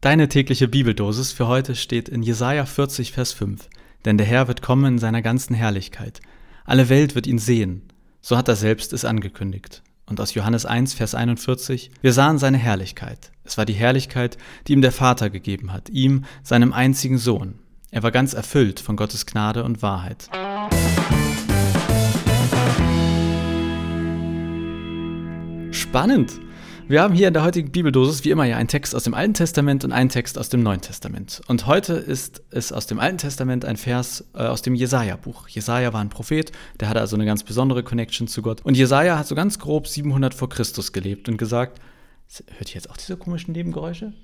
Deine tägliche Bibeldosis für heute steht in Jesaja 40, Vers 5. Denn der Herr wird kommen in seiner ganzen Herrlichkeit. Alle Welt wird ihn sehen. So hat er selbst es angekündigt. Und aus Johannes 1, Vers 41. Wir sahen seine Herrlichkeit. Es war die Herrlichkeit, die ihm der Vater gegeben hat, ihm, seinem einzigen Sohn. Er war ganz erfüllt von Gottes Gnade und Wahrheit. Spannend! Wir haben hier in der heutigen Bibeldosis wie immer ja einen Text aus dem Alten Testament und einen Text aus dem Neuen Testament. Und heute ist es aus dem Alten Testament ein Vers äh, aus dem Jesaja-Buch. Jesaja war ein Prophet, der hatte also eine ganz besondere Connection zu Gott. Und Jesaja hat so ganz grob 700 vor Christus gelebt und gesagt: Hört ihr jetzt auch diese komischen Nebengeräusche?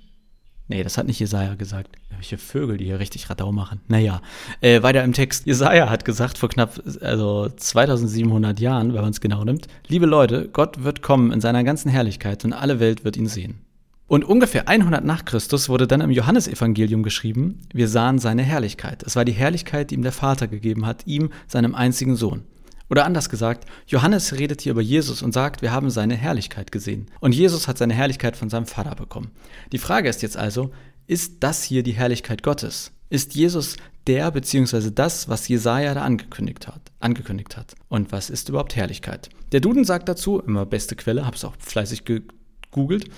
Nee, das hat nicht Jesaja gesagt. Welche Vögel, die hier richtig Radau machen. Naja, äh, weiter im Text. Jesaja hat gesagt vor knapp also 2700 Jahren, wenn man es genau nimmt: Liebe Leute, Gott wird kommen in seiner ganzen Herrlichkeit und alle Welt wird ihn sehen. Und ungefähr 100 nach Christus wurde dann im Johannesevangelium geschrieben: Wir sahen seine Herrlichkeit. Es war die Herrlichkeit, die ihm der Vater gegeben hat, ihm, seinem einzigen Sohn. Oder anders gesagt, Johannes redet hier über Jesus und sagt, wir haben seine Herrlichkeit gesehen. Und Jesus hat seine Herrlichkeit von seinem Vater bekommen. Die Frage ist jetzt also, ist das hier die Herrlichkeit Gottes? Ist Jesus der bzw. das, was Jesaja da angekündigt hat, angekündigt hat? Und was ist überhaupt Herrlichkeit? Der Duden sagt dazu, immer beste Quelle, habe es auch fleißig gegoogelt,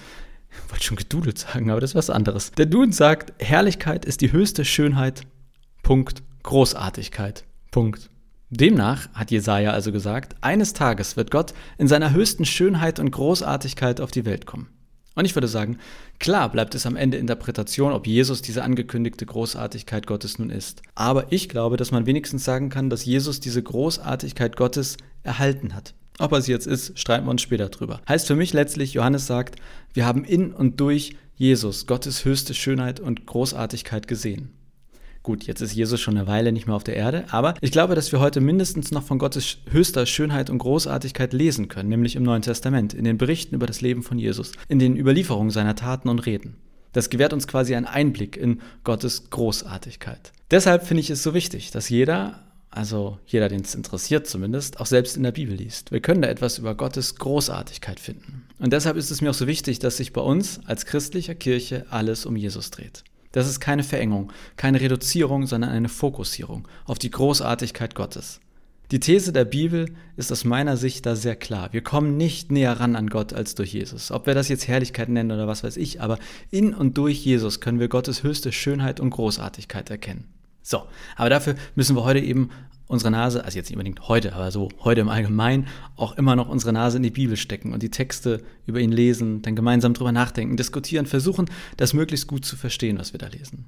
wollte schon gedudelt sagen, aber das ist was anderes. Der Duden sagt, Herrlichkeit ist die höchste Schönheit, Punkt, Großartigkeit, Punkt. Demnach hat Jesaja also gesagt, eines Tages wird Gott in seiner höchsten Schönheit und Großartigkeit auf die Welt kommen. Und ich würde sagen, klar bleibt es am Ende Interpretation, ob Jesus diese angekündigte Großartigkeit Gottes nun ist. Aber ich glaube, dass man wenigstens sagen kann, dass Jesus diese Großartigkeit Gottes erhalten hat. Ob er sie jetzt ist, streiten wir uns später drüber. Heißt für mich letztlich, Johannes sagt, wir haben in und durch Jesus Gottes höchste Schönheit und Großartigkeit gesehen. Gut, jetzt ist Jesus schon eine Weile nicht mehr auf der Erde, aber ich glaube, dass wir heute mindestens noch von Gottes höchster Schönheit und Großartigkeit lesen können, nämlich im Neuen Testament, in den Berichten über das Leben von Jesus, in den Überlieferungen seiner Taten und Reden. Das gewährt uns quasi einen Einblick in Gottes Großartigkeit. Deshalb finde ich es so wichtig, dass jeder, also jeder, den es interessiert zumindest, auch selbst in der Bibel liest. Wir können da etwas über Gottes Großartigkeit finden. Und deshalb ist es mir auch so wichtig, dass sich bei uns als christlicher Kirche alles um Jesus dreht. Das ist keine Verengung, keine Reduzierung, sondern eine Fokussierung auf die Großartigkeit Gottes. Die These der Bibel ist aus meiner Sicht da sehr klar. Wir kommen nicht näher ran an Gott als durch Jesus. Ob wir das jetzt Herrlichkeit nennen oder was weiß ich, aber in und durch Jesus können wir Gottes höchste Schönheit und Großartigkeit erkennen. So, aber dafür müssen wir heute eben unsere Nase, also jetzt nicht unbedingt heute, aber so heute im Allgemeinen, auch immer noch unsere Nase in die Bibel stecken und die Texte über ihn lesen, dann gemeinsam drüber nachdenken, diskutieren, versuchen, das möglichst gut zu verstehen, was wir da lesen.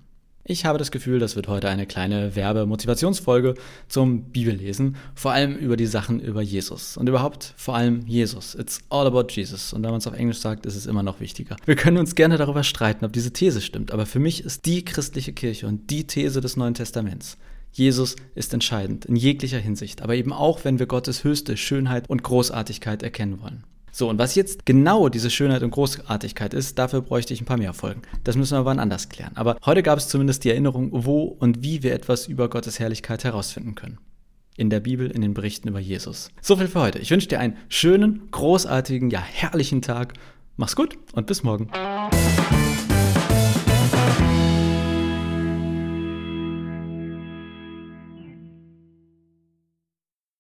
Ich habe das Gefühl, das wird heute eine kleine Werbe-Motivationsfolge zum Bibellesen, vor allem über die Sachen über Jesus und überhaupt vor allem Jesus. It's all about Jesus. Und wenn man es auf Englisch sagt, ist es immer noch wichtiger. Wir können uns gerne darüber streiten, ob diese These stimmt, aber für mich ist die christliche Kirche und die These des Neuen Testaments Jesus ist entscheidend in jeglicher Hinsicht, aber eben auch, wenn wir Gottes höchste Schönheit und Großartigkeit erkennen wollen. So, und was jetzt genau diese Schönheit und Großartigkeit ist, dafür bräuchte ich ein paar mehr Folgen. Das müssen wir wann anders klären. Aber heute gab es zumindest die Erinnerung, wo und wie wir etwas über Gottes Herrlichkeit herausfinden können. In der Bibel, in den Berichten über Jesus. So viel für heute. Ich wünsche dir einen schönen, großartigen, ja herrlichen Tag. Mach's gut und bis morgen.